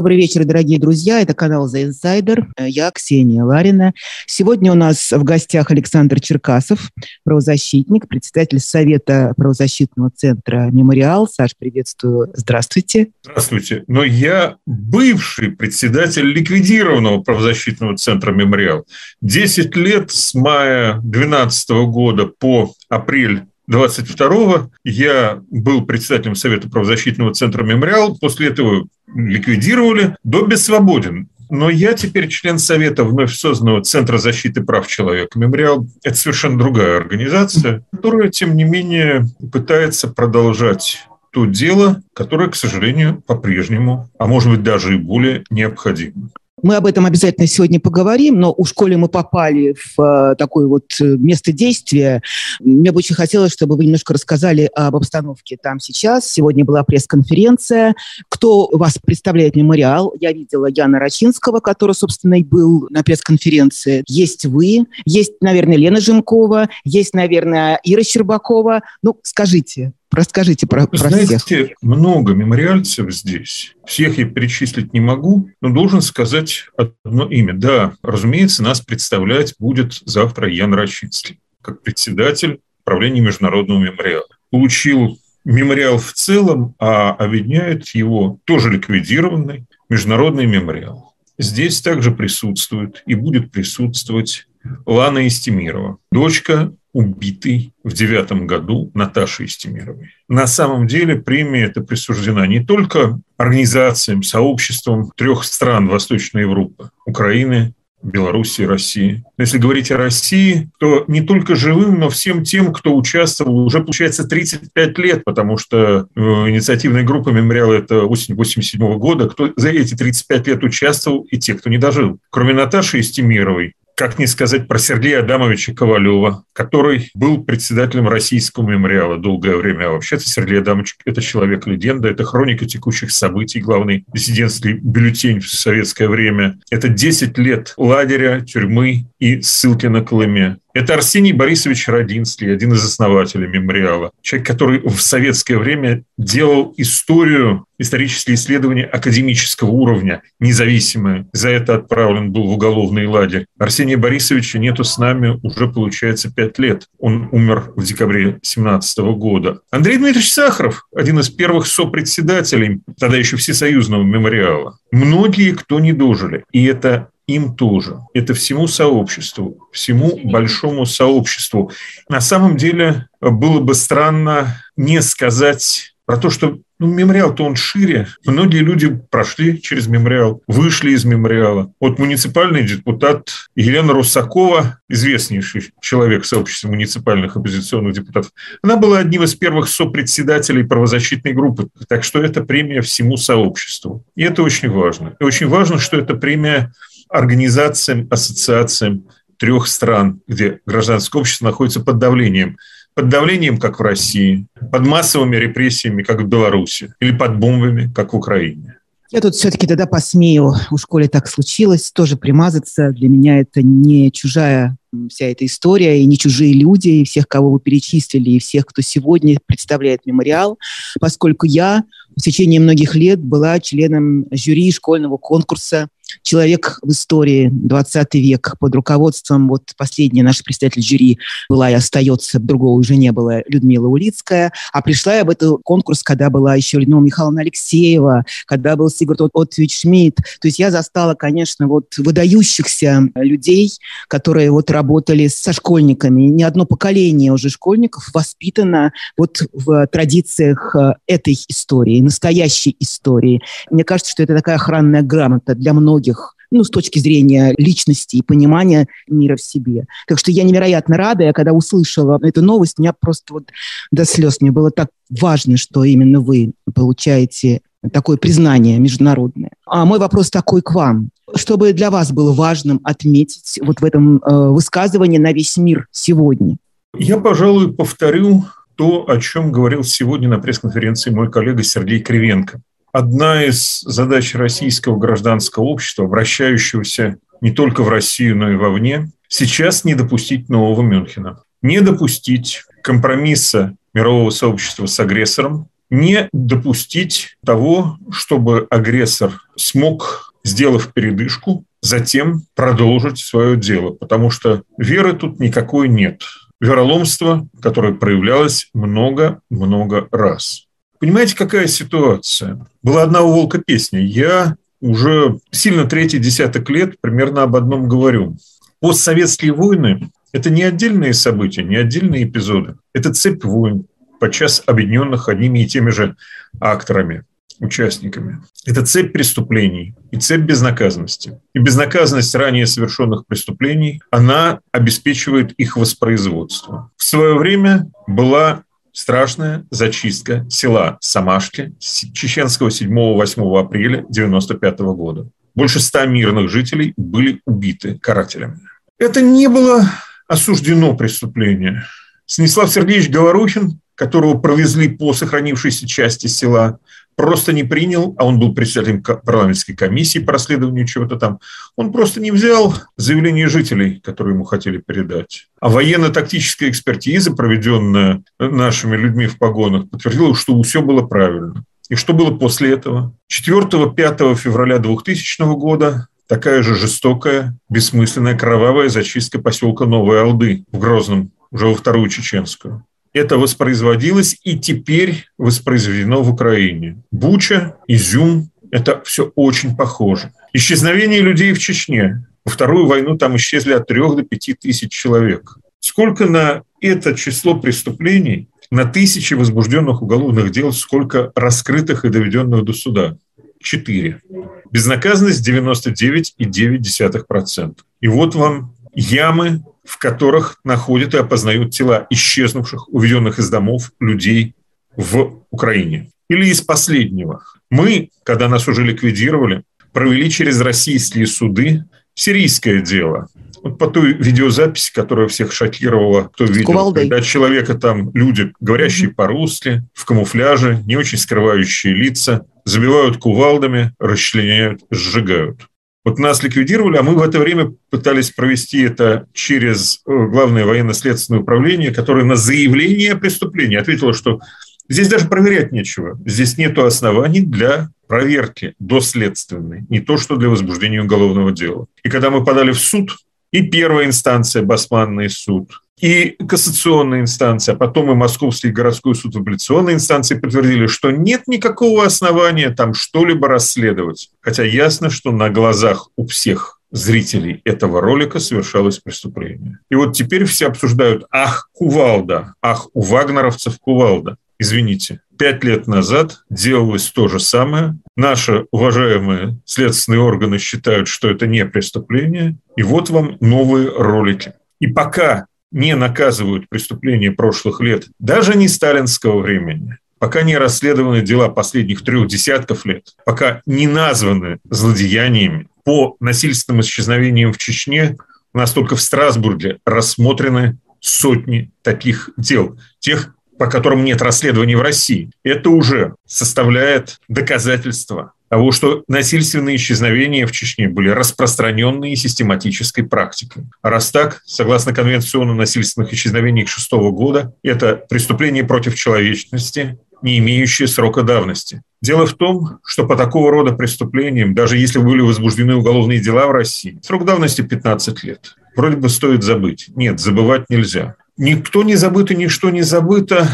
Добрый вечер, дорогие друзья. Это канал The Insider. Я Ксения Ларина. Сегодня у нас в гостях Александр Черкасов, правозащитник, председатель Совета правозащитного центра «Мемориал». Саш, приветствую. Здравствуйте. Здравствуйте. Но я бывший председатель ликвидированного правозащитного центра «Мемориал». Десять лет с мая 2012 года по апрель 22-го я был председателем Совета правозащитного центра «Мемориал». После этого ликвидировали до «Бессвободен». Но я теперь член Совета вновь созданного Центра защиты прав человека. Мемориал – это совершенно другая организация, которая, тем не менее, пытается продолжать то дело, которое, к сожалению, по-прежнему, а может быть даже и более необходимо. Мы об этом обязательно сегодня поговорим, но у школе мы попали в э, такое вот э, место действия. Мне бы очень хотелось, чтобы вы немножко рассказали об обстановке там сейчас. Сегодня была пресс-конференция. Кто вас представляет мемориал? Я видела Яна Рачинского, который, собственно, и был на пресс-конференции. Есть вы, есть, наверное, Лена Жимкова, есть, наверное, Ира Щербакова. Ну, скажите, Расскажите про, про Знаете, всех. много мемориальцев здесь. Всех я перечислить не могу, но должен сказать одно имя. Да, разумеется, нас представлять будет завтра Ян Рачинский, как председатель правления Международного мемориала. Получил мемориал в целом, а объединяет его тоже ликвидированный Международный мемориал. Здесь также присутствует и будет присутствовать Лана Истемирова, дочка убитой в девятом году Наташи Истемировой. На самом деле премия эта присуждена не только организациям, сообществам трех стран Восточной Европы – Украины, Беларуси, России. Если говорить о России, то не только живым, но всем тем, кто участвовал уже, получается, 35 лет, потому что э, инициативная группа мемориала – это осень 87 года. Кто за эти 35 лет участвовал и те, кто не дожил. Кроме Наташи Истемировой, как не сказать про Сергея Адамовича Ковалева, который был председателем российского мемориала долгое время. А вообще-то Сергей Адамович – это человек-легенда, это хроника текущих событий, главный диссидентский бюллетень в советское время. Это 10 лет лагеря, тюрьмы и ссылки на Колыме. Это Арсений Борисович Родинский, один из основателей мемориала. Человек, который в советское время делал историю, исторические исследования академического уровня, независимые. За это отправлен был в уголовный лагерь. Арсения Борисовича нету с нами уже, получается, пять лет. Он умер в декабре 17 года. Андрей Дмитриевич Сахаров, один из первых сопредседателей, тогда еще Всесоюзного мемориала. Многие, кто не дожили. И это им тоже. Это всему сообществу, всему большому сообществу. На самом деле было бы странно не сказать про то, что ну, мемориал-то он шире. Многие люди прошли через мемориал, вышли из мемориала. Вот муниципальный депутат Елена Русакова, известнейший человек сообщества муниципальных оппозиционных депутатов, она была одним из первых сопредседателей правозащитной группы. Так что это премия всему сообществу. И это очень важно. И очень важно, что это премия организациям, ассоциациям трех стран, где гражданское общество находится под давлением. Под давлением, как в России, под массовыми репрессиями, как в Беларуси, или под бомбами, как в Украине. Я тут все-таки тогда посмею, у школе так случилось, тоже примазаться. Для меня это не чужая вся эта история, и не чужие люди, и всех, кого вы перечислили, и всех, кто сегодня представляет мемориал, поскольку я в течение многих лет была членом жюри школьного конкурса человек в истории 20 век под руководством, вот последняя наша представитель жюри была и остается, другого уже не было, Людмила Улицкая. А пришла я в этот конкурс, когда была еще Людмила Михайловна Алексеева, когда был Сигурд Отвич Шмидт. То есть я застала, конечно, вот выдающихся людей, которые вот работали со школьниками. Не одно поколение уже школьников воспитано вот в традициях э, этой истории, настоящей истории. Мне кажется, что это такая охранная грамота для многих многих ну, с точки зрения личности и понимания мира в себе. Так что я невероятно рада, я когда услышала эту новость, у меня просто вот до слез, мне было так важно, что именно вы получаете такое признание международное. А мой вопрос такой к вам. Чтобы для вас было важным отметить вот в этом э, высказывании на весь мир сегодня? Я, пожалуй, повторю то, о чем говорил сегодня на пресс-конференции мой коллега Сергей Кривенко одна из задач российского гражданского общества, обращающегося не только в Россию, но и вовне, сейчас не допустить нового Мюнхена. Не допустить компромисса мирового сообщества с агрессором, не допустить того, чтобы агрессор смог, сделав передышку, затем продолжить свое дело, потому что веры тут никакой нет. Вероломство, которое проявлялось много-много раз. Понимаете, какая ситуация? Была одна у Волка песня. Я уже сильно третий десяток лет примерно об одном говорю. Постсоветские войны – это не отдельные события, не отдельные эпизоды. Это цепь войн, подчас объединенных одними и теми же акторами, участниками. Это цепь преступлений и цепь безнаказанности. И безнаказанность ранее совершенных преступлений, она обеспечивает их воспроизводство. В свое время была страшная зачистка села Самашки чеченского 7-8 апреля 1995 года. Больше ста мирных жителей были убиты карателями. Это не было осуждено преступление. Станислав Сергеевич Говорухин, которого провезли по сохранившейся части села, просто не принял, а он был председателем парламентской комиссии по расследованию чего-то там, он просто не взял заявление жителей, которые ему хотели передать. А военно-тактическая экспертиза, проведенная нашими людьми в погонах, подтвердила, что все было правильно. И что было после этого? 4-5 февраля 2000 года такая же жестокая, бессмысленная, кровавая зачистка поселка Новая Алды в Грозном, уже во вторую чеченскую это воспроизводилось и теперь воспроизведено в Украине. Буча, Изюм – это все очень похоже. Исчезновение людей в Чечне. Во Вторую войну там исчезли от 3 до 5 тысяч человек. Сколько на это число преступлений, на тысячи возбужденных уголовных дел, сколько раскрытых и доведенных до суда? Четыре. Безнаказанность 99,9%. И вот вам ямы в которых находят и опознают тела исчезнувших, уведенных из домов людей в Украине. Или из последнего. Мы, когда нас уже ликвидировали, провели через российские суды сирийское дело. Вот по той видеозаписи, которая всех шокировала, кто видел, Кувалдой. когда человека там, люди, говорящие mm-hmm. по-русски, в камуфляже, не очень скрывающие лица, забивают кувалдами, расчленяют, сжигают. Вот нас ликвидировали, а мы в это время пытались провести это через э, Главное военно-следственное управление, которое на заявление о преступлении ответило, что здесь даже проверять нечего. Здесь нет оснований для проверки доследственной, не то что для возбуждения уголовного дела. И когда мы подали в суд, и первая инстанция, Басманный суд, и кассационная инстанция, а потом и Московский городской суд в апелляционной инстанции подтвердили, что нет никакого основания там что-либо расследовать. Хотя ясно, что на глазах у всех зрителей этого ролика совершалось преступление. И вот теперь все обсуждают, ах, кувалда, ах, у вагнеровцев кувалда. Извините, пять лет назад делалось то же самое. Наши уважаемые следственные органы считают, что это не преступление. И вот вам новые ролики. И пока не наказывают преступления прошлых лет, даже не сталинского времени, пока не расследованы дела последних трех десятков лет, пока не названы злодеяниями по насильственным исчезновениям в Чечне, у нас только в Страсбурге рассмотрены сотни таких дел, тех, по которым нет расследований в России. Это уже составляет доказательство того, что насильственные исчезновения в Чечне были распространенной систематической практикой. А раз так, согласно Конвенциону о насильственных исчезновениях шестого года, это преступление против человечности, не имеющее срока давности. Дело в том, что по такого рода преступлениям, даже если были возбуждены уголовные дела в России, срок давности 15 лет. Вроде бы стоит забыть. Нет, забывать нельзя. Никто не забыт и ничто не забыто.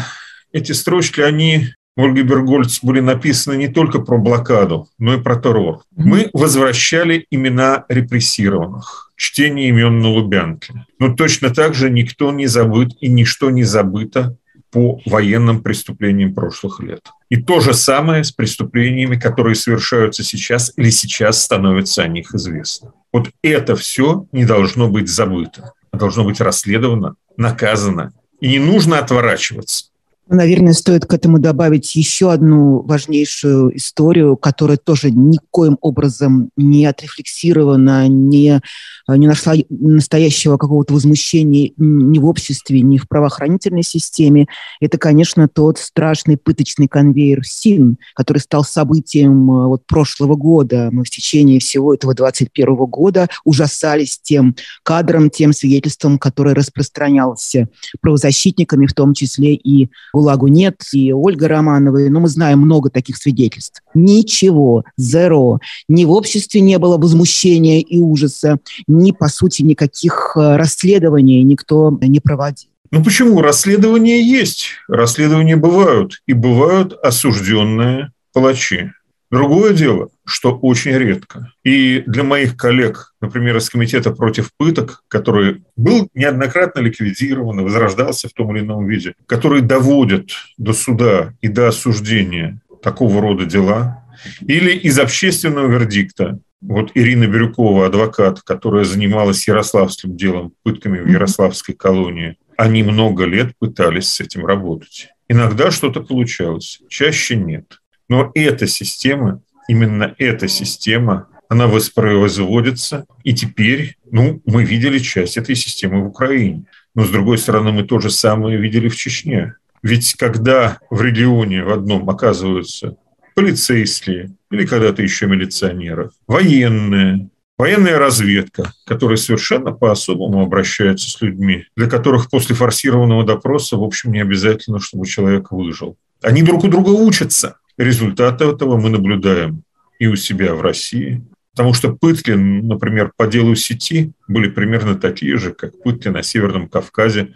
Эти строчки, они Ольги Бергольц были написаны не только про блокаду, но и про террор. Мы возвращали имена репрессированных, чтение имен на Лубянке. Но точно так же никто не забыт и ничто не забыто по военным преступлениям прошлых лет. И то же самое с преступлениями, которые совершаются сейчас или сейчас становится о них известно. Вот это все не должно быть забыто, а должно быть расследовано, наказано. И не нужно отворачиваться. Наверное, стоит к этому добавить еще одну важнейшую историю, которая тоже никоим образом не отрефлексирована, не, не нашла настоящего какого-то возмущения ни в обществе, ни в правоохранительной системе. Это, конечно, тот страшный пыточный конвейер СИН, который стал событием э, вот прошлого года. Мы в течение всего этого 21 года ужасались тем кадром, тем свидетельством, которое распространялось правозащитниками, в том числе и ГУЛАГу нет, и Ольга Романова, но мы знаем много таких свидетельств. Ничего, зеро. Ни в обществе не было возмущения и ужаса, ни, по сути, никаких э, расследований никто не проводил. Ну почему? Расследования есть. Расследования бывают. И бывают осужденные палачи. Другое дело, что очень редко. И для моих коллег, например, из Комитета против пыток, который был неоднократно ликвидирован и возрождался в том или ином виде, которые доводят до суда и до осуждения такого рода дела, или из общественного вердикта, вот Ирина Бирюкова, адвокат, которая занималась ярославским делом, пытками в Ярославской колонии, они много лет пытались с этим работать. Иногда что-то получалось, чаще нет. Но эта система, именно эта система, она воспроизводится, и теперь, ну, мы видели часть этой системы в Украине. Но, с другой стороны, мы то же самое видели в Чечне. Ведь когда в регионе в одном оказываются полицейские или когда-то еще милиционеры, военные, военная разведка, которая совершенно по-особому обращается с людьми, для которых после форсированного допроса, в общем, не обязательно, чтобы человек выжил. Они друг у друга учатся. Результаты этого мы наблюдаем и у себя в России, потому что пытки, например, по делу сети были примерно такие же, как пытки на Северном Кавказе.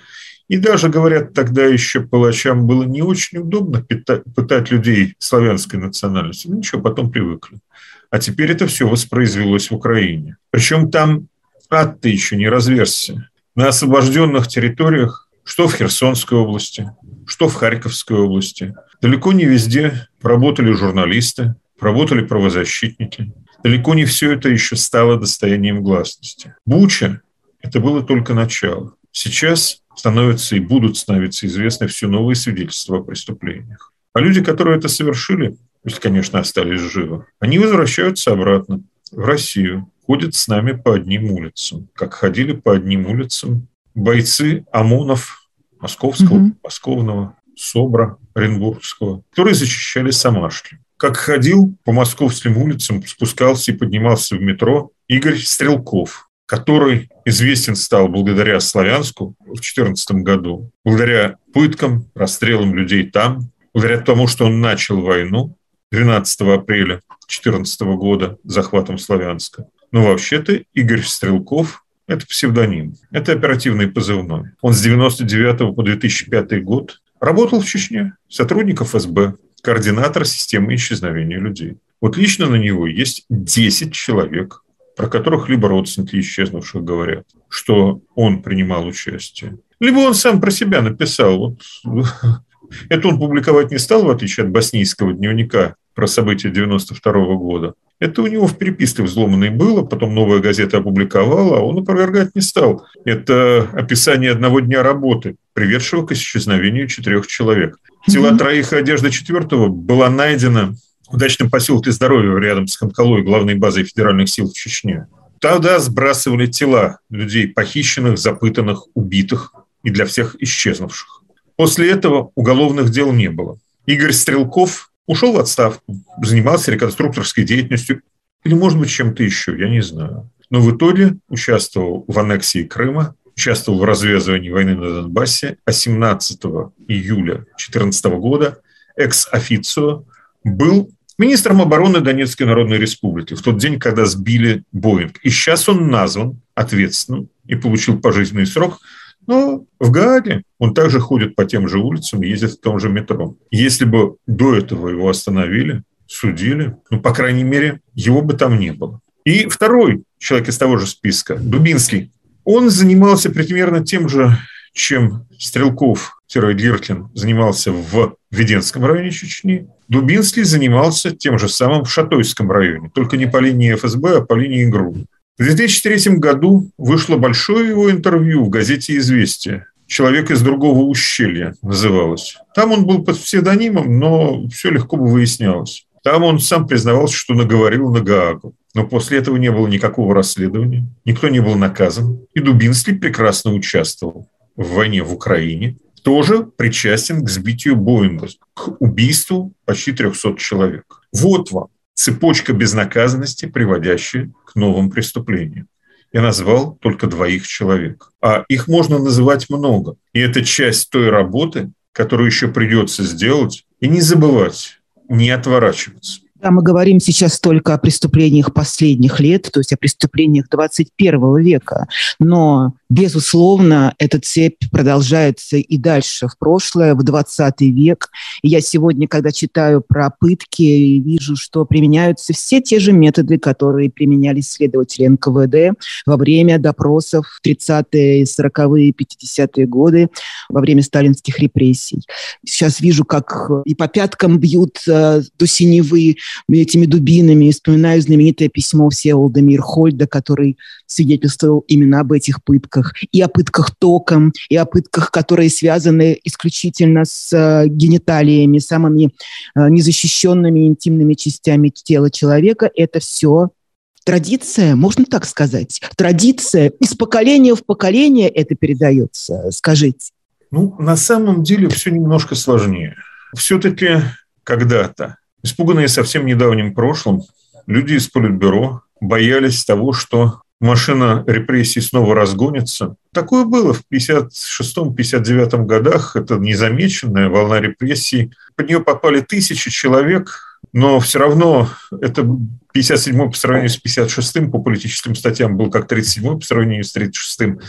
И даже, говорят, тогда еще палачам было не очень удобно пытать людей славянской национальности. Ну ничего, потом привыкли. А теперь это все воспроизвелось в Украине. Причем там ад-то еще не разверзся. На освобожденных территориях, что в Херсонской области, что в Харьковской области – Далеко не везде работали журналисты, работали правозащитники. Далеко не все это еще стало достоянием гласности. Буча – это было только начало. Сейчас становятся и будут становиться известны все новые свидетельства о преступлениях. А люди, которые это совершили, если, конечно, остались живы, они возвращаются обратно в Россию, ходят с нами по одним улицам, как ходили по одним улицам бойцы ОМОНов Московского, mm-hmm. Московного, СОБРа, Оренбургского, которые защищали Самашки. Как ходил по московским улицам, спускался и поднимался в метро Игорь Стрелков, который известен стал благодаря Славянску в 2014 году, благодаря пыткам, расстрелам людей там, благодаря тому, что он начал войну 12 апреля 2014 года захватом Славянска. Но вообще-то Игорь Стрелков – это псевдоним, это оперативный позывной. Он с 99 по 2005 год Работал в Чечне, сотрудник ФСБ, координатор системы исчезновения людей. Вот лично на него есть 10 человек, про которых либо родственники исчезнувших говорят, что он принимал участие, либо он сам про себя написал. Вот, это он публиковать не стал, в отличие от боснийского дневника про события 92 года. Это у него в переписке взломанной было, потом новая газета опубликовала, а он опровергать не стал. Это описание одного дня работы, приведшего к исчезновению четырех человек. Тела троих и одежда четвертого была найдена в дачном поселке Здоровья рядом с Ханкалой, главной базой федеральных сил в Чечне. Тогда сбрасывали тела людей похищенных, запытанных, убитых и для всех исчезнувших. После этого уголовных дел не было. Игорь Стрелков ушел в отставку, занимался реконструкторской деятельностью или, может быть, чем-то еще, я не знаю. Но в итоге участвовал в аннексии Крыма, участвовал в развязывании войны на Донбассе, а 17 июля 2014 года экс-официо был министром обороны Донецкой Народной Республики в тот день, когда сбили Боинг. И сейчас он назван ответственным и получил пожизненный срок – но в Гааге он также ходит по тем же улицам, ездит в том же метро. Если бы до этого его остановили, судили, ну, по крайней мере, его бы там не было. И второй человек из того же списка, Дубинский, он занимался примерно тем же, чем Стрелков, Гиркин занимался в Веденском районе Чечни. Дубинский занимался тем же самым в Шатойском районе, только не по линии ФСБ, а по линии ГРУ. В 2003 году вышло большое его интервью в газете «Известия». «Человек из другого ущелья» называлось. Там он был под псевдонимом, но все легко бы выяснялось. Там он сам признавался, что наговорил на Гаагу. Но после этого не было никакого расследования, никто не был наказан. И Дубинский прекрасно участвовал в войне в Украине, тоже причастен к сбитию Боинга, к убийству почти 300 человек. Вот вам цепочка безнаказанности, приводящая новым преступлениям. Я назвал только двоих человек. А их можно называть много. И это часть той работы, которую еще придется сделать, и не забывать, не отворачиваться. Да, мы говорим сейчас только о преступлениях последних лет, то есть о преступлениях 21 века. Но, безусловно, эта цепь продолжается и дальше, в прошлое, в 20 век. И я сегодня, когда читаю про пытки, вижу, что применяются все те же методы, которые применялись следователи НКВД во время допросов в 30-е, 40-е, 50-е годы, во время сталинских репрессий. Сейчас вижу, как и по пяткам бьют э, до синевы этими дубинами. Вспоминаю знаменитое письмо Всеволода Мирхольда, который свидетельствовал именно об этих пытках. И о пытках током, и о пытках, которые связаны исключительно с э, гениталиями, самыми э, незащищенными интимными частями тела человека. Это все традиция, можно так сказать, традиция из поколения в поколение это передается, скажите. Ну, на самом деле все немножко сложнее. Все-таки когда-то Испуганные совсем недавним прошлым, люди из Политбюро боялись того, что машина репрессий снова разгонится. Такое было в 56-59 годах. Это незамеченная волна репрессий. Под нее попали тысячи человек, но все равно это 57 по сравнению с 56 по политическим статьям был как 37 по сравнению с 36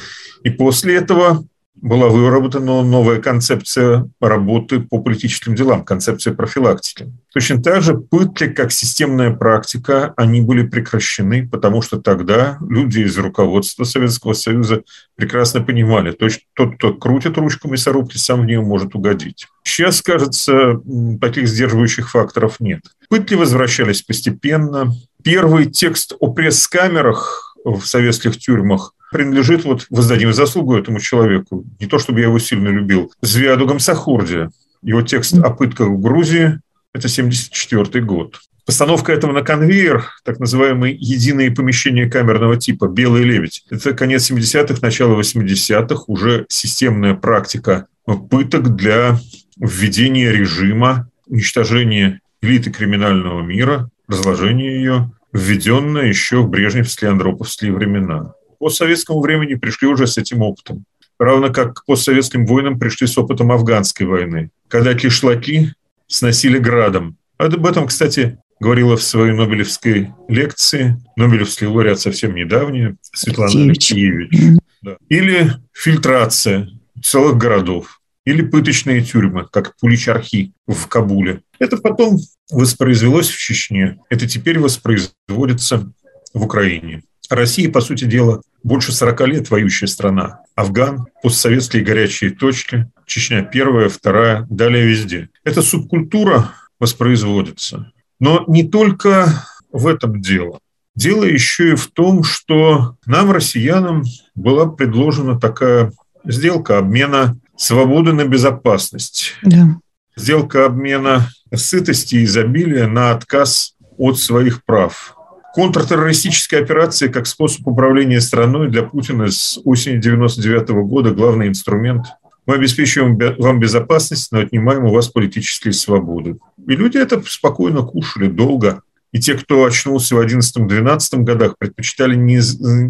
И после этого была выработана новая концепция работы по политическим делам, концепция профилактики. Точно так же пытки, как системная практика, они были прекращены, потому что тогда люди из руководства Советского Союза прекрасно понимали, то есть тот, кто крутит ручку мясорубки, сам в нее может угодить. Сейчас, кажется, таких сдерживающих факторов нет. Пытки возвращались постепенно. Первый текст о пресс-камерах в советских тюрьмах принадлежит, вот воздадим заслугу этому человеку, не то чтобы я его сильно любил, Звиаду Гамсахурде. Его текст о пытках в Грузии – это 74 год. Постановка этого на конвейер, так называемые единые помещения камерного типа «Белый лебедь», это конец 70-х, начало 80-х, уже системная практика пыток для введения режима, уничтожения элиты криминального мира, разложения ее, введенная еще в брежневские андроповские времена постсоветскому времени пришли уже с этим опытом. Равно как к постсоветским войнам пришли с опытом афганской войны, когда кишлаки сносили градом. Об этом, кстати, говорила в своей Нобелевской лекции Нобелевский лауреат совсем недавняя Светлана Алексеевич. Да. Или фильтрация целых городов. Или пыточные тюрьмы, как Пуличархи в Кабуле. Это потом воспроизвелось в Чечне. Это теперь воспроизводится в Украине. Россия, по сути дела, больше 40 лет воюющая страна. Афган, постсоветские горячие точки, Чечня первая, вторая, далее везде. Эта субкультура воспроизводится. Но не только в этом дело. Дело еще и в том, что нам, россиянам, была предложена такая сделка обмена свободы на безопасность. Да. Сделка обмена сытости и изобилия на отказ от своих прав. Контртеррористическая операция как способ управления страной для Путина с осени 99 года главный инструмент. Мы обеспечиваем вам безопасность, но отнимаем у вас политические свободы. И люди это спокойно кушали долго. И те, кто очнулся в 11-12 годах, предпочитали не,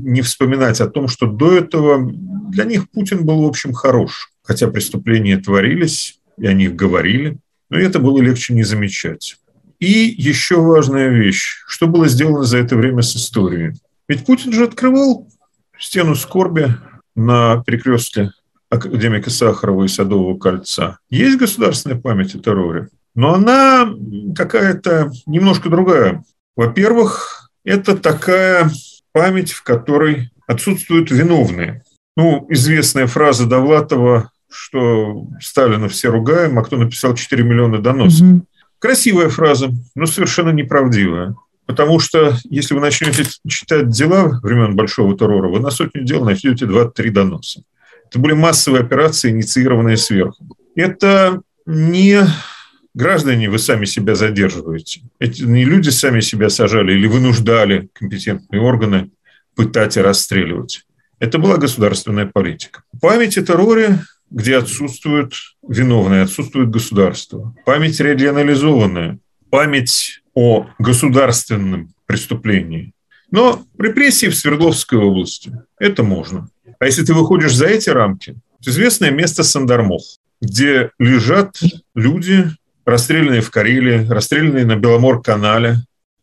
не вспоминать о том, что до этого для них Путин был, в общем, хорош. Хотя преступления творились, и о них говорили, но это было легче не замечать. И еще важная вещь. Что было сделано за это время с историей? Ведь Путин же открывал стену скорби на перекрестке академика Сахарова и Садового кольца. Есть государственная память о терроре, но она какая-то немножко другая. Во-первых, это такая память, в которой отсутствуют виновные. Ну, известная фраза Довлатова, что Сталина все ругаем, а кто написал 4 миллиона доносов. Угу. Красивая фраза, но совершенно неправдивая. Потому что если вы начнете читать дела времен Большого террора, вы на сотню дел найдете 2-3 доноса. Это были массовые операции, инициированные сверху. Это не граждане вы сами себя задерживаете. Эти не люди сами себя сажали или вынуждали компетентные органы пытать и расстреливать. Это была государственная политика. Память о терроре где отсутствуют виновные, отсутствует государство. Память регионализованная, память о государственном преступлении. Но репрессии в Свердловской области – это можно. А если ты выходишь за эти рамки, известное место Сандармох. где лежат люди, расстрелянные в Карелии, расстрелянные на Беломор-канале,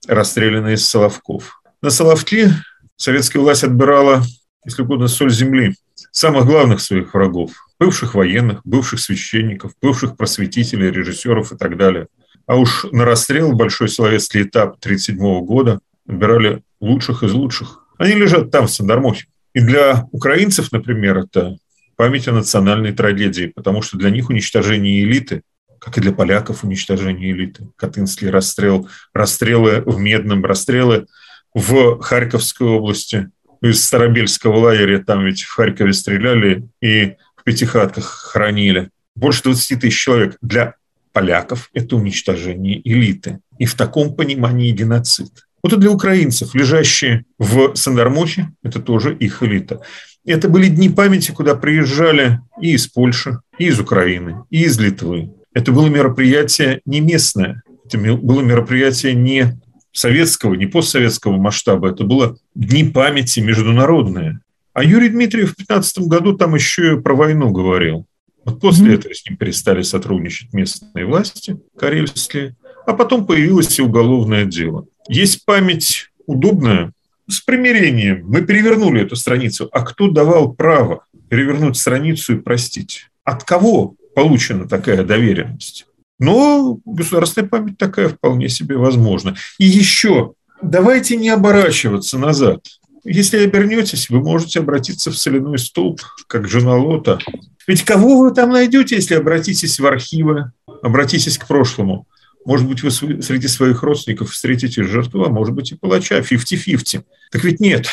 расстрелянные из Соловков. На Соловки советская власть отбирала, если угодно, соль земли, самых главных своих врагов, бывших военных, бывших священников, бывших просветителей, режиссеров и так далее. А уж на расстрел большой соловецкий этап 1937 года отбирали лучших из лучших. Они лежат там, в Сандармохе. И для украинцев, например, это память о национальной трагедии, потому что для них уничтожение элиты, как и для поляков уничтожение элиты, Катынский расстрел, расстрелы в Медном, расстрелы в Харьковской области, из Старобельского лагеря, там ведь в Харькове стреляли и пятихатках хранили. Больше 20 тысяч человек. Для поляков это уничтожение элиты. И в таком понимании геноцид. Вот и для украинцев, лежащие в Сандармохе, это тоже их элита. Это были дни памяти, куда приезжали и из Польши, и из Украины, и из Литвы. Это было мероприятие не местное, это было мероприятие не советского, не постсоветского масштаба, это было дни памяти международные. А Юрий Дмитриев в 2015 году там еще и про войну говорил. Вот после mm-hmm. этого с ним перестали сотрудничать местные власти карельские, а потом появилось и уголовное дело. Есть память удобная, с примирением. Мы перевернули эту страницу. А кто давал право перевернуть страницу и простить? От кого получена такая доверенность? Но государственная память такая вполне себе возможна. И еще, давайте не оборачиваться назад. Если обернетесь, вы можете обратиться в соляной столб, как жена Лота. Ведь кого вы там найдете, если обратитесь в архивы, обратитесь к прошлому? Может быть, вы среди своих родственников встретите жертву, а может быть и палача, 50-50. Так ведь нет.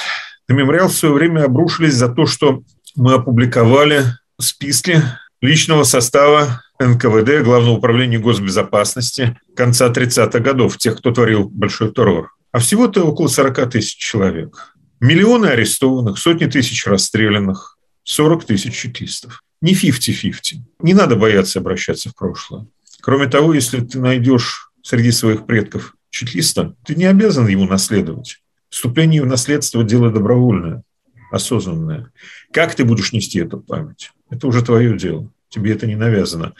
На мемориал в свое время обрушились за то, что мы опубликовали списки личного состава НКВД, Главного управления госбезопасности конца 30-х годов, тех, кто творил большой террор. А всего-то около 40 тысяч человек. Миллионы арестованных, сотни тысяч расстрелянных, 40 тысяч чекистов. Не 50-50. Не надо бояться обращаться в прошлое. Кроме того, если ты найдешь среди своих предков чекиста, ты не обязан ему наследовать. Вступление в наследство – дело добровольное, осознанное. Как ты будешь нести эту память? Это уже твое дело. Тебе это не навязано.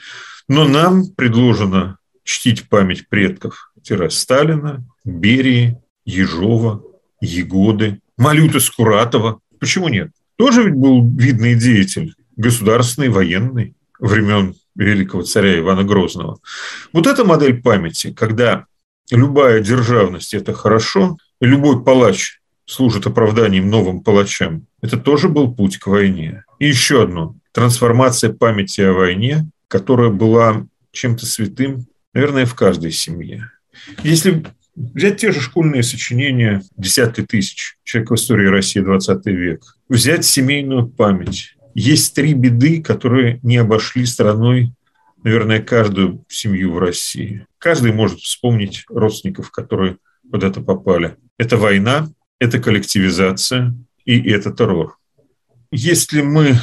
Но нам предложено чтить память предков Сталина, Берии, Ежова, Егоды, Малюта Скуратова. Почему нет? Тоже ведь был видный деятель, государственный, военный времен великого царя Ивана Грозного. Вот эта модель памяти, когда любая державность – это хорошо, любой палач служит оправданием новым палачам, это тоже был путь к войне. И еще одно – трансформация памяти о войне, которая была чем-то святым, наверное, в каждой семье. Если взять те же школьные сочинения десятки тысяч «Человек в истории России 20 век», взять семейную память, есть три беды, которые не обошли стороной, наверное, каждую семью в России. Каждый может вспомнить родственников, которые куда-то попали. Это война, это коллективизация и это террор. Если мы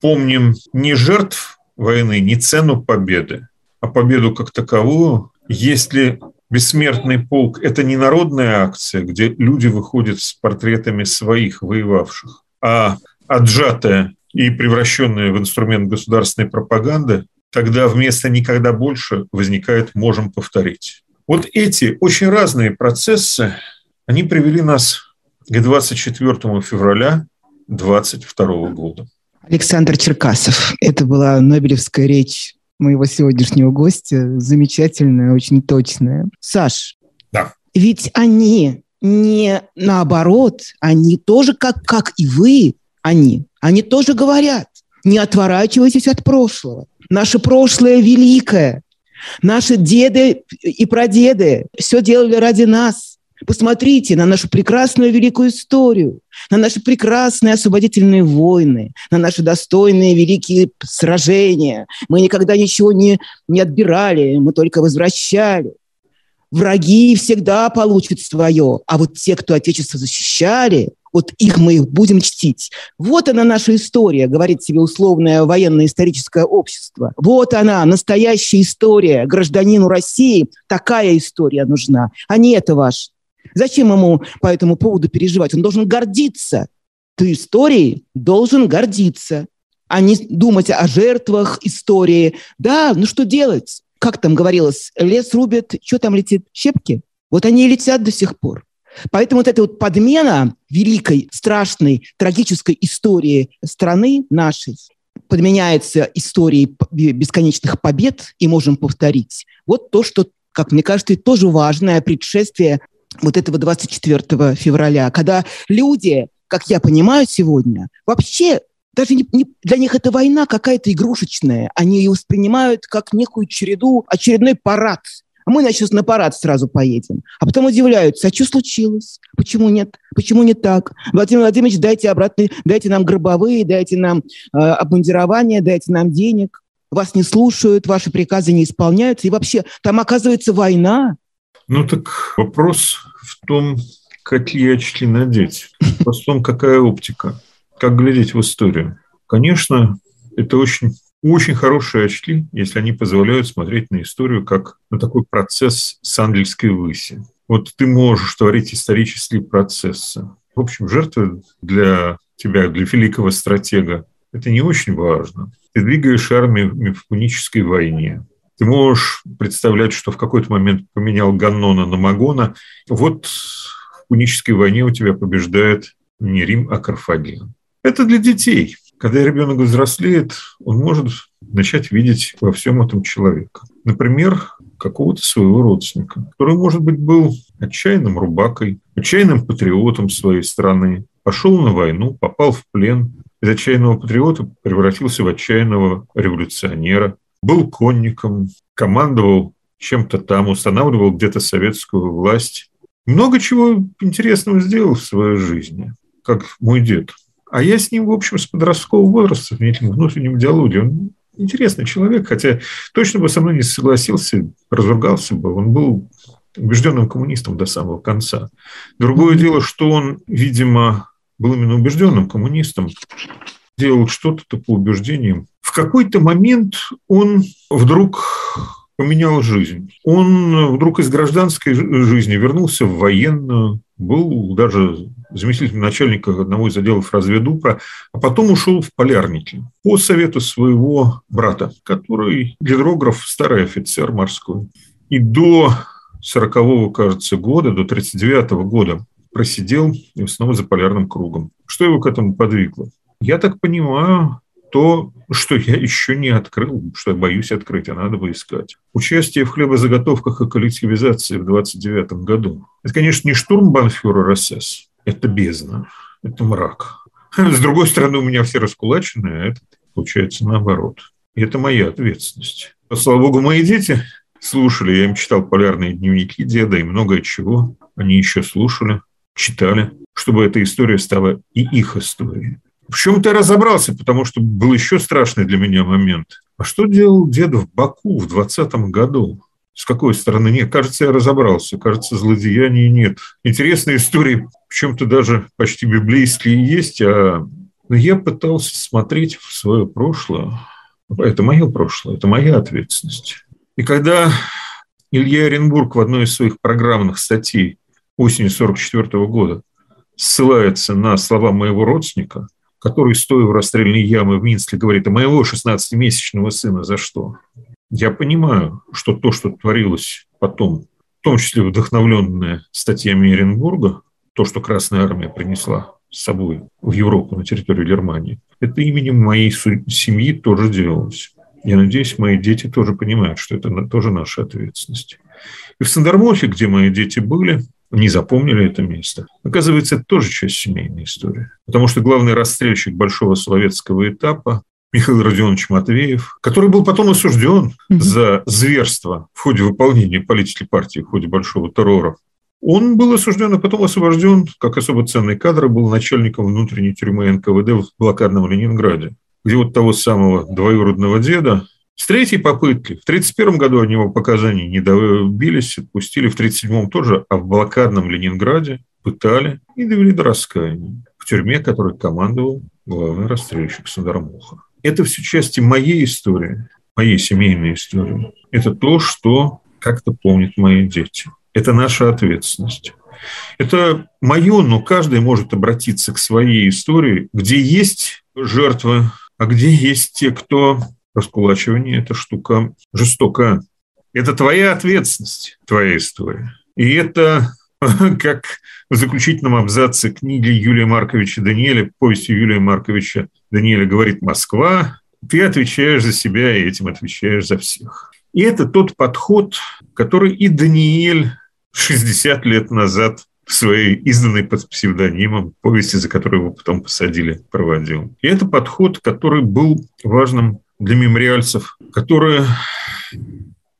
помним не жертв войны, не цену победы, а победу как таковую, если Бессмертный полк – это не народная акция, где люди выходят с портретами своих воевавших, а отжатая и превращенная в инструмент государственной пропаганды, тогда вместо «никогда больше» возникает «можем повторить». Вот эти очень разные процессы, они привели нас к 24 февраля 22 года. Александр Черкасов. Это была Нобелевская речь моего сегодняшнего гостя. Замечательная, очень точная. Саш, да. ведь они не наоборот, они тоже, как, как и вы, они, они тоже говорят, не отворачивайтесь от прошлого. Наше прошлое великое. Наши деды и прадеды все делали ради нас. Посмотрите на нашу прекрасную великую историю, на наши прекрасные освободительные войны, на наши достойные великие сражения. Мы никогда ничего не, не отбирали, мы только возвращали. Враги всегда получат свое, а вот те, кто Отечество защищали, вот их мы будем чтить. Вот она наша история, говорит себе условное военно-историческое общество. Вот она, настоящая история. Гражданину России такая история нужна, а не это ваш. Зачем ему по этому поводу переживать? Он должен гордиться. Ты историей должен гордиться. а не думать о жертвах истории. Да, ну что делать? Как там говорилось, лес рубят, что там летит? Щепки? Вот они и летят до сих пор. Поэтому вот эта вот подмена великой, страшной, трагической истории страны нашей подменяется историей бесконечных побед, и можем повторить. Вот то, что, как мне кажется, тоже важное предшествие вот этого 24 февраля, когда люди, как я понимаю сегодня, вообще даже не, не, для них эта война какая-то игрушечная. Они ее воспринимают как некую череду, очередной парад – а мы, значит, на парад сразу поедем. А потом удивляются, а что случилось? Почему нет? Почему не так? Владимир Владимирович, дайте обратно, дайте нам гробовые, дайте нам э, обмундирование, дайте нам денег. Вас не слушают, ваши приказы не исполняются. И вообще, там оказывается война. Ну так вопрос в том, какие очки надеть. Вопрос в том, какая оптика. Как глядеть в историю. Конечно, это очень очень хорошие очки, если они позволяют смотреть на историю как на такой процесс с ангельской выси. Вот ты можешь творить исторические процессы. В общем, жертвы для тебя, для великого стратега, это не очень важно. Ты двигаешь армию в пунической войне. Ты можешь представлять, что в какой-то момент поменял Ганнона на Магона. Вот в пунической войне у тебя побеждает не Рим, а Карфаген. Это для детей. Когда ребенок взрослеет, он может начать видеть во всем этом человека. Например, какого-то своего родственника, который, может быть, был отчаянным рубакой, отчаянным патриотом своей страны, пошел на войну, попал в плен, из отчаянного патриота превратился в отчаянного революционера, был конником, командовал чем-то там, устанавливал где-то советскую власть. Много чего интересного сделал в своей жизни, как мой дед – а я с ним, в общем, с подросткового возраста в неким внутреннем диалоге. Он интересный человек, хотя точно бы со мной не согласился, разругался бы. Он был убежденным коммунистом до самого конца. Другое дело, что он, видимо, был именно убежденным коммунистом, делал что-то по убеждениям. В какой-то момент он вдруг поменял жизнь. Он вдруг из гражданской жизни вернулся в военную, был даже заместителем начальника одного из отделов разведупра, а потом ушел в полярники по совету своего брата, который гидрограф, старый офицер морской. И до 40-го, кажется, года, до 39-го года просидел и снова за полярным кругом. Что его к этому подвигло? Я так понимаю, то, что я еще не открыл, что я боюсь открыть, а надо бы искать. Участие в хлебозаготовках и коллективизации в 29 году. Это, конечно, не штурмбанфюрер СС, это бездна, это мрак. С другой стороны, у меня все раскулачены, а это получается наоборот. И это моя ответственность. Слава богу, мои дети слушали, я им читал полярные дневники деда и многое чего. Они еще слушали, читали, чтобы эта история стала и их историей. В чем-то я разобрался, потому что был еще страшный для меня момент. А что делал дед в Баку в 20 году? С какой стороны? Нет, кажется, я разобрался. Кажется, злодеяний нет. Интересные истории, в чем-то даже почти библейские есть, а я пытался смотреть в свое прошлое. Это мое прошлое, это моя ответственность. И когда Илья Оренбург в одной из своих программных статей осенью 1944 года ссылается на слова моего родственника, который, стоя в расстрельной яме в Минске, говорит, а моего 16-месячного сына за что? Я понимаю, что то, что творилось потом, в том числе вдохновленное статьями Эренбурга, то, что Красная Армия принесла с собой в Европу на территорию Германии, это именем моей семьи тоже делалось. Я надеюсь, мои дети тоже понимают, что это тоже наша ответственность. И в Сандермофе, где мои дети были, не запомнили это место. Оказывается, это тоже часть семейной истории. Потому что главный расстрельщик большого словецкого этапа Михаил Родионович Матвеев, который был потом осужден за зверство в ходе выполнения политики партии, в ходе большого террора. Он был осужден, а потом освобожден, как особо ценный кадр, был начальником внутренней тюрьмы НКВД в блокадном Ленинграде, где вот того самого двоюродного деда с третьей попытки, в 1931 году от него показаний не добились, отпустили, в 1937 тоже, а в блокадном Ленинграде пытали и довели до раскаяния в тюрьме, которой командовал главный расстрельщик Сандермуха. Это все части моей истории, моей семейной истории. Это то, что как-то помнят мои дети. Это наша ответственность. Это мое, но каждый может обратиться к своей истории, где есть жертвы а где есть те, кто... Раскулачивание – это штука жестокая. Это твоя ответственность, твоя история. И это как в заключительном абзаце книги Юлия Марковича Даниэля, повести Юлия Марковича Даниэля «Говорит Москва», ты отвечаешь за себя и этим отвечаешь за всех. И это тот подход, который и Даниэль 60 лет назад в своей изданной под псевдонимом повести, за которую его потом посадили, проводил. И это подход, который был важным для мемориальцев, которые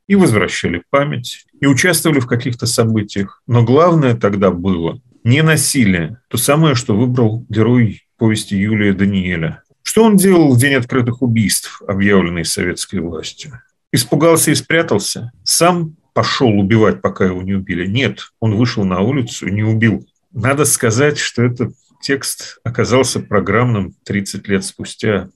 и возвращали память, и участвовали в каких-то событиях. Но главное тогда было не насилие, то самое, что выбрал герой повести Юлия Даниэля. Что он делал в день открытых убийств, объявленный советской властью? Испугался и спрятался? Сам пошел убивать, пока его не убили? Нет, он вышел на улицу и не убил. Надо сказать, что этот текст оказался программным 30 лет спустя,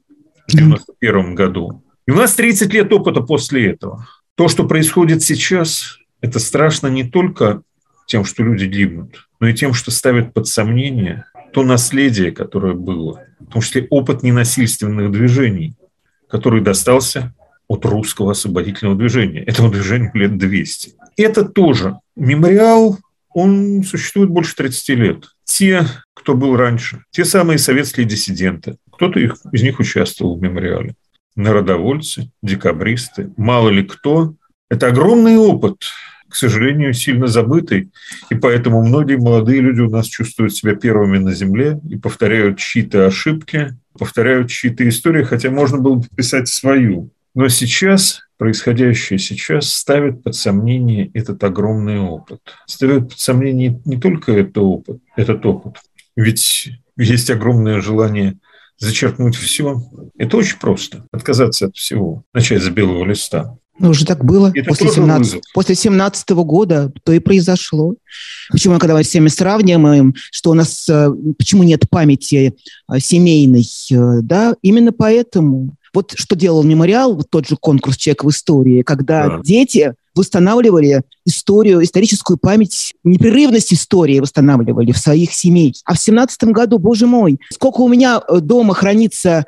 в 1991 году. И у нас 30 лет опыта после этого. То, что происходит сейчас, это страшно не только тем, что люди гибнут, но и тем, что ставят под сомнение то наследие, которое было, в том числе опыт ненасильственных движений, который достался от русского освободительного движения. Этому движению лет 200. Это тоже мемориал, он существует больше 30 лет. Те, кто был раньше, те самые советские диссиденты, кто-то их, из них участвовал в мемориале народовольцы, декабристы, мало ли кто. Это огромный опыт, к сожалению, сильно забытый, и поэтому многие молодые люди у нас чувствуют себя первыми на земле и повторяют чьи-то ошибки, повторяют чьи-то истории, хотя можно было бы писать свою. Но сейчас, происходящее сейчас, ставит под сомнение этот огромный опыт. Ставит под сомнение не только этот опыт, этот опыт, ведь есть огромное желание зачеркнуть все. Это очень просто. Отказаться от всего. Начать с белого листа. Ну, уже так было. Это после, 17, после 17 года то и произошло. Почему, когда мы с всеми сравниваем, что у нас, э, почему нет памяти э, семейной, э, да, именно поэтому. Вот что делал мемориал, вот тот же конкурс «Человек в истории», когда да. дети восстанавливали историю, историческую память, непрерывность истории восстанавливали в своих семей. А в семнадцатом году, боже мой, сколько у меня э, дома хранится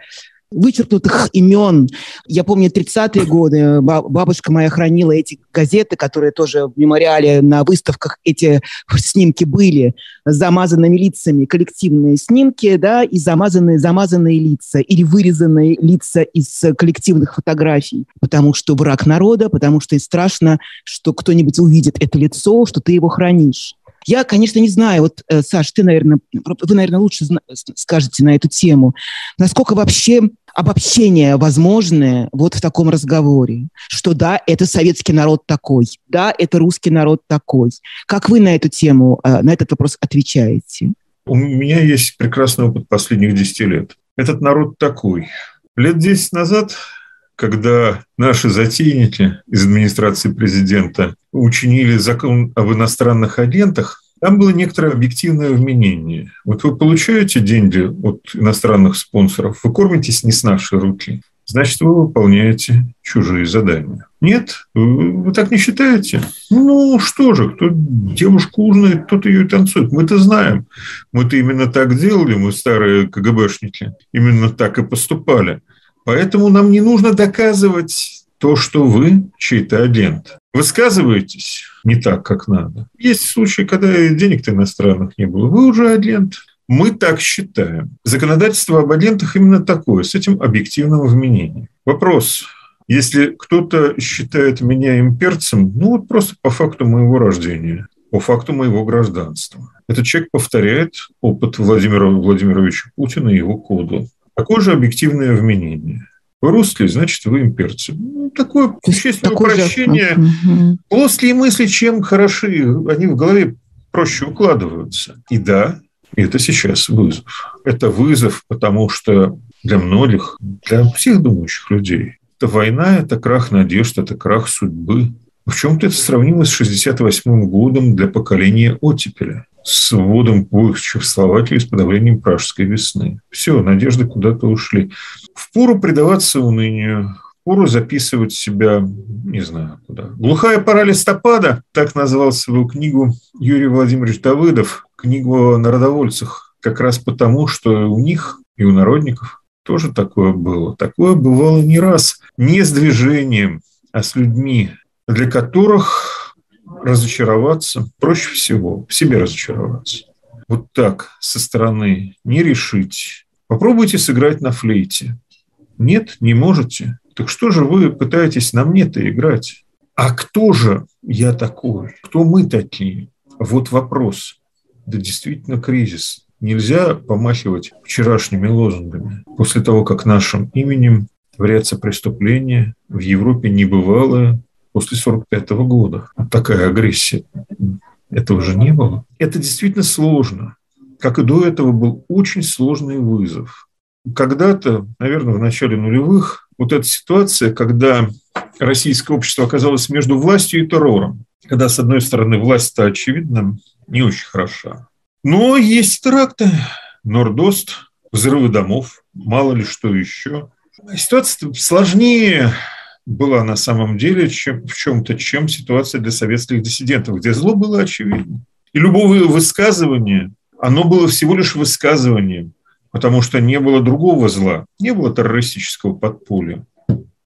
вычеркнутых имен. Я помню 30-е годы, бабушка моя хранила эти газеты, которые тоже в мемориале на выставках эти снимки были, с замазанными лицами, коллективные снимки, да, и замазанные, замазанные лица, или вырезанные лица из коллективных фотографий, потому что враг народа, потому что и страшно, что кто-нибудь увидит это лицо, что ты его хранишь. Я, конечно, не знаю, вот, э, Саш, ты, наверное, вы, наверное, лучше скажете на эту тему, насколько вообще обобщение возможное вот в таком разговоре, что да, это советский народ такой, да, это русский народ такой. Как вы на эту тему, э, на этот вопрос отвечаете? У меня есть прекрасный опыт последних 10 лет. Этот народ такой. Лет 10 назад когда наши затейники из администрации президента учинили закон об иностранных агентах, там было некоторое объективное вменение. Вот вы получаете деньги от иностранных спонсоров, вы кормитесь не с нашей руки, значит, вы выполняете чужие задания. Нет, вы так не считаете? Ну что же, кто девушку ужинает, тот ее и танцует. Мы-то знаем. Мы-то именно так делали, мы старые КГБшники. Именно так и поступали. Поэтому нам не нужно доказывать то, что вы чей-то агент. Высказываетесь не так, как надо. Есть случаи, когда денег-то иностранных не было. Вы уже агент. Мы так считаем. Законодательство об агентах именно такое, с этим объективным вменением. Вопрос. Если кто-то считает меня имперцем, ну вот просто по факту моего рождения, по факту моего гражданства. Этот человек повторяет опыт Владимира Владимировича Путина и его коду. Такое же объективное вменение. Вы русские, значит, вы имперцы. Ну, такое существенное упрощение. Же... Плоские мысли, чем хороши, они в голове проще укладываются. И да, это сейчас вызов. Это вызов, потому что для многих, для всех думающих людей, это война, это крах надежд, это крах судьбы. В чем-то это сравнимо с 68 годом для поколения оттепеля с вводом в Чехословакию с подавлением пражской весны. Все, надежды куда-то ушли. Впору предаваться унынию, впору записывать себя, не знаю куда. «Глухая пора листопада» – так назвал свою книгу Юрий Владимирович Давыдов, книгу о народовольцах, как раз потому, что у них и у народников Тоже такое было. Такое бывало не раз. Не с движением, а с людьми, для которых разочароваться проще всего, в себе разочароваться. Вот так, со стороны, не решить. Попробуйте сыграть на флейте. Нет, не можете. Так что же вы пытаетесь на мне-то играть? А кто же я такой? Кто мы такие? Вот вопрос. Да действительно кризис. Нельзя помахивать вчерашними лозунгами. После того, как нашим именем врятся преступления, в Европе небывалое после 1945 года. Такая агрессия. Этого уже не было. Это действительно сложно. Как и до этого был очень сложный вызов. Когда-то, наверное, в начале нулевых, вот эта ситуация, когда российское общество оказалось между властью и террором, когда, с одной стороны, власть-то, очевидно, не очень хороша. Но есть теракты, Нордост, взрывы домов, мало ли что еще. Ситуация сложнее была на самом деле чем, в чем-то, чем ситуация для советских диссидентов, где зло было очевидно. И любое высказывание, оно было всего лишь высказыванием, потому что не было другого зла, не было террористического подполья.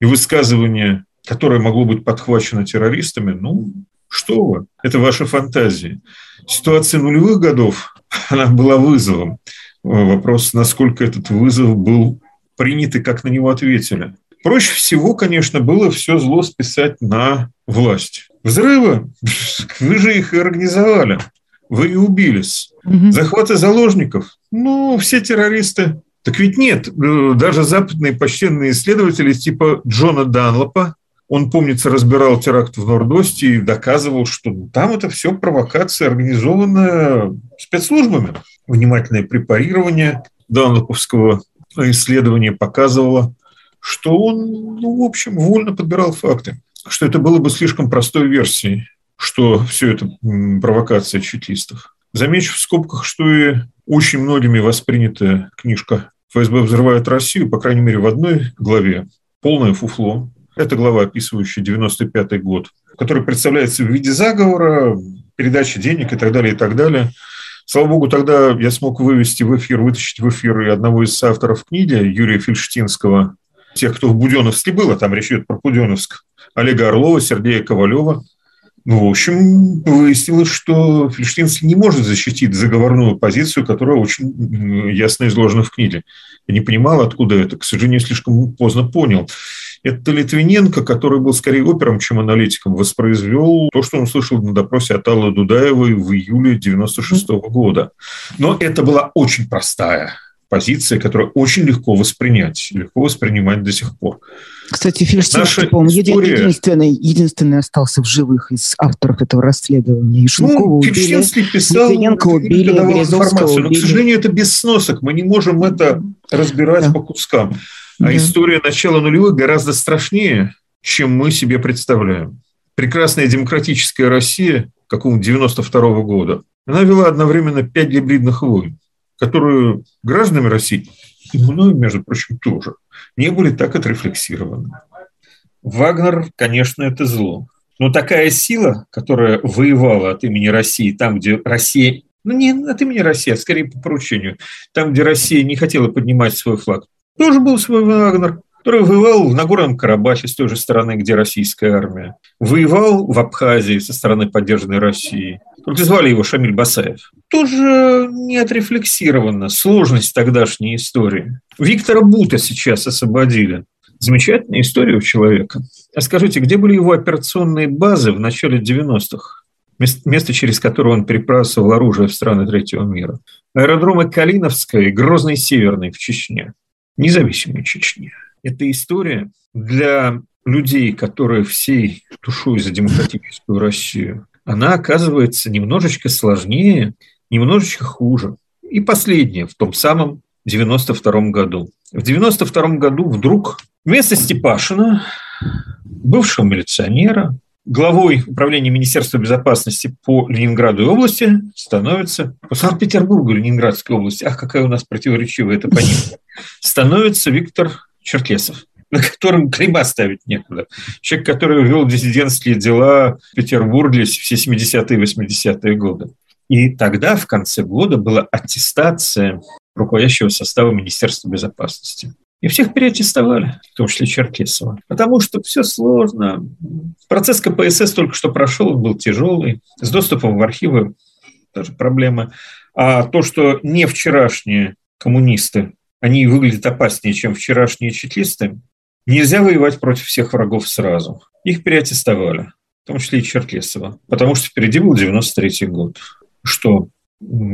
И высказывание, которое могло быть подхвачено террористами, ну, что вы, это ваши фантазии. Ситуация нулевых годов, она была вызовом. Вопрос, насколько этот вызов был принят и как на него ответили. Проще всего, конечно, было все зло списать на власть. Взрывы, вы же их и организовали, вы и убились. Угу. Захваты заложников, ну, все террористы. Так ведь нет, э, даже западные почтенные исследователи типа Джона Данлопа, он, помнится, разбирал теракт в Нордосте и доказывал, что там это все провокация, организованная спецслужбами. Внимательное препарирование Данлоповского исследования показывало, что он, ну, в общем, вольно подбирал факты, что это было бы слишком простой версией, что все это провокация чекистов. Замечу в скобках, что и очень многими воспринятая книжка «ФСБ взрывает Россию», по крайней мере, в одной главе, полное фуфло. Это глава, описывающая 95 год, который представляется в виде заговора, передачи денег и так далее, и так далее. Слава богу, тогда я смог вывести в эфир, вытащить в эфир одного из авторов книги, Юрия Фельштинского, тех, кто в Буденовске был, а там речь идет про Буденовск, Олега Орлова, Сергея Ковалева. Ну, в общем, выяснилось, что Фельштинский не может защитить заговорную позицию, которая очень ясно изложена в книге. Я не понимал, откуда это. К сожалению, слишком поздно понял. Это Литвиненко, который был скорее опером, чем аналитиком, воспроизвел то, что он слышал на допросе от Аллы Дудаевой в июле 96 года. Но это была очень простая позиция, которую очень легко воспринять, легко воспринимать до сих пор. Кстати, Фельштинский, по-моему, история... единственный, единственный остался в живых из авторов этого расследования. И Шелкова ну, убили, писал, Литвиненко убили, Березовского убили. Но, к сожалению, это без сносок. Мы не можем это разбирать да. по кускам. А да. история начала нулевых гораздо страшнее, чем мы себе представляем. Прекрасная демократическая Россия какого-нибудь 92 -го года, она вела одновременно пять гибридных войн которые гражданами России, и мной, между прочим, тоже, не были так отрефлексированы. Вагнер, конечно, это зло. Но такая сила, которая воевала от имени России там, где Россия ну, не от имени России, а скорее по поручению. Там, где Россия не хотела поднимать свой флаг. Тоже был свой Вагнер, который воевал в Нагорном Карабахе с той же стороны, где российская армия. Воевал в Абхазии со стороны поддержанной России. Только звали его Шамиль Басаев. Тоже не отрефлексирована сложность тогдашней истории. Виктора Бута сейчас освободили. Замечательная история у человека. А скажите, где были его операционные базы в начале 90-х? Место, через которое он перебрасывал оружие в страны третьего мира. Аэродромы Калиновская и Грозный Северный в Чечне. Независимой Чечне. Это история для людей, которые всей душой за демократическую Россию она оказывается немножечко сложнее, немножечко хуже. И последнее, в том самом 92 году. В 92 году вдруг вместо Степашина, бывшего милиционера, главой управления Министерства безопасности по Ленинграду и области становится, по Санкт-Петербургу Ленинградской области, ах, какая у нас противоречивая это понятие, становится Виктор Черкесов на котором клейма ставить некуда. Человек, который вел диссидентские дела в Петербурге в 70-е и 80-е годы. И тогда, в конце года, была аттестация руководящего состава Министерства безопасности. И всех переаттестовали, в том числе Черкесова. Потому что все сложно. Процесс КПСС только что прошел, был тяжелый. С доступом в архивы тоже проблемы. А то, что не вчерашние коммунисты, они выглядят опаснее, чем вчерашние чекисты, нельзя воевать против всех врагов сразу. Их переаттестовали, в том числе и Черкесова, потому что впереди был 93 год. Что?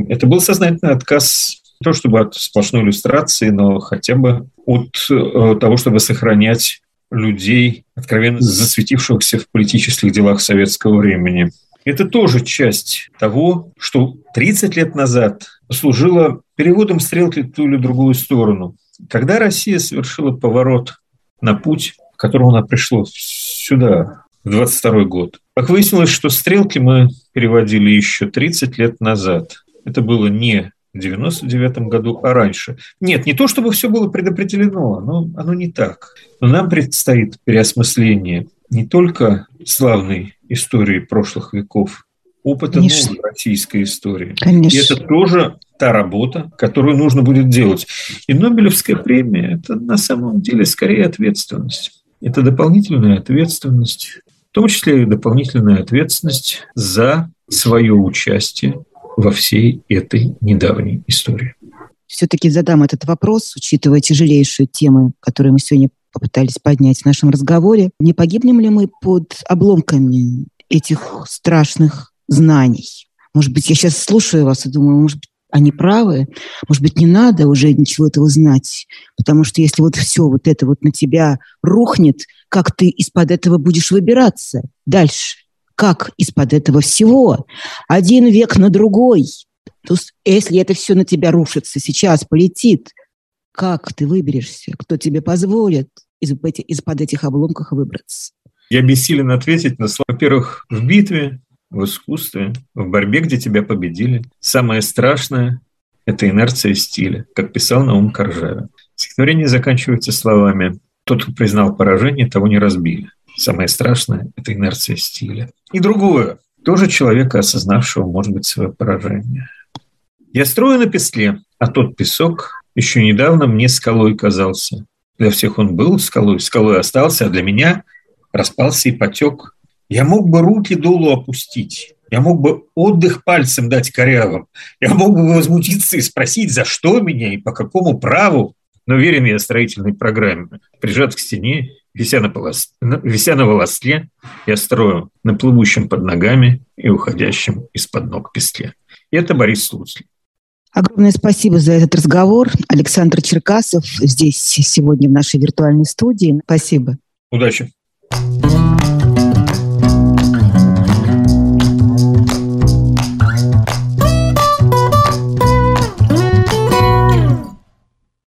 Это был сознательный отказ не то чтобы от сплошной иллюстрации, но хотя бы от э, того, чтобы сохранять людей, откровенно засветившихся в политических делах советского времени. Это тоже часть того, что 30 лет назад служило переводом стрелки в ту или другую сторону. Когда Россия совершила поворот на путь, к которому она пришла сюда, в 22 год, как выяснилось, что стрелки мы переводили еще 30 лет назад. Это было не в 99 году, а раньше. Нет, не то, чтобы все было предопределено, но оно не так. Но нам предстоит переосмысление не только славной истории прошлых веков, опыта новой российской истории. Конечно. И это тоже та работа, которую нужно будет делать. И Нобелевская премия – это на самом деле скорее ответственность. Это дополнительная ответственность, в том числе и дополнительная ответственность за свое участие во всей этой недавней истории. Все-таки задам этот вопрос, учитывая тяжелейшие темы, которые мы сегодня попытались поднять в нашем разговоре. Не погибнем ли мы под обломками этих страшных знаний? Может быть, я сейчас слушаю вас и думаю, может быть, они правы, может быть, не надо уже ничего этого знать, потому что если вот все вот это вот на тебя рухнет, как ты из-под этого будешь выбираться дальше? Как из-под этого всего? Один век на другой. То есть, если это все на тебя рушится, сейчас полетит, как ты выберешься? Кто тебе позволит из-под из этих обломков выбраться? Я бессилен ответить на слова. Во-первых, в битве, в искусстве, в борьбе, где тебя победили, самое страшное – это инерция стиля, как писал Наум Коржавин. Стихотворение заканчивается словами «Тот, кто признал поражение, того не разбили». Самое страшное – это инерция стиля. И другое, тоже человека, осознавшего, может быть, свое поражение. Я строю на песке, а тот песок еще недавно мне скалой казался. Для всех он был скалой, скалой остался, а для меня распался и потек. Я мог бы руки долу опустить, я мог бы отдых пальцем дать корявым, я мог бы возмутиться и спросить, за что меня и по какому праву, но верен я строительной программе. Прижат к стене, вися на, полос... вися на волоске, я строю на плывущем под ногами и уходящем из-под ног песке. И это Борис Слуцкий. Огромное спасибо за этот разговор. Александр Черкасов здесь сегодня в нашей виртуальной студии. Спасибо. Удачи.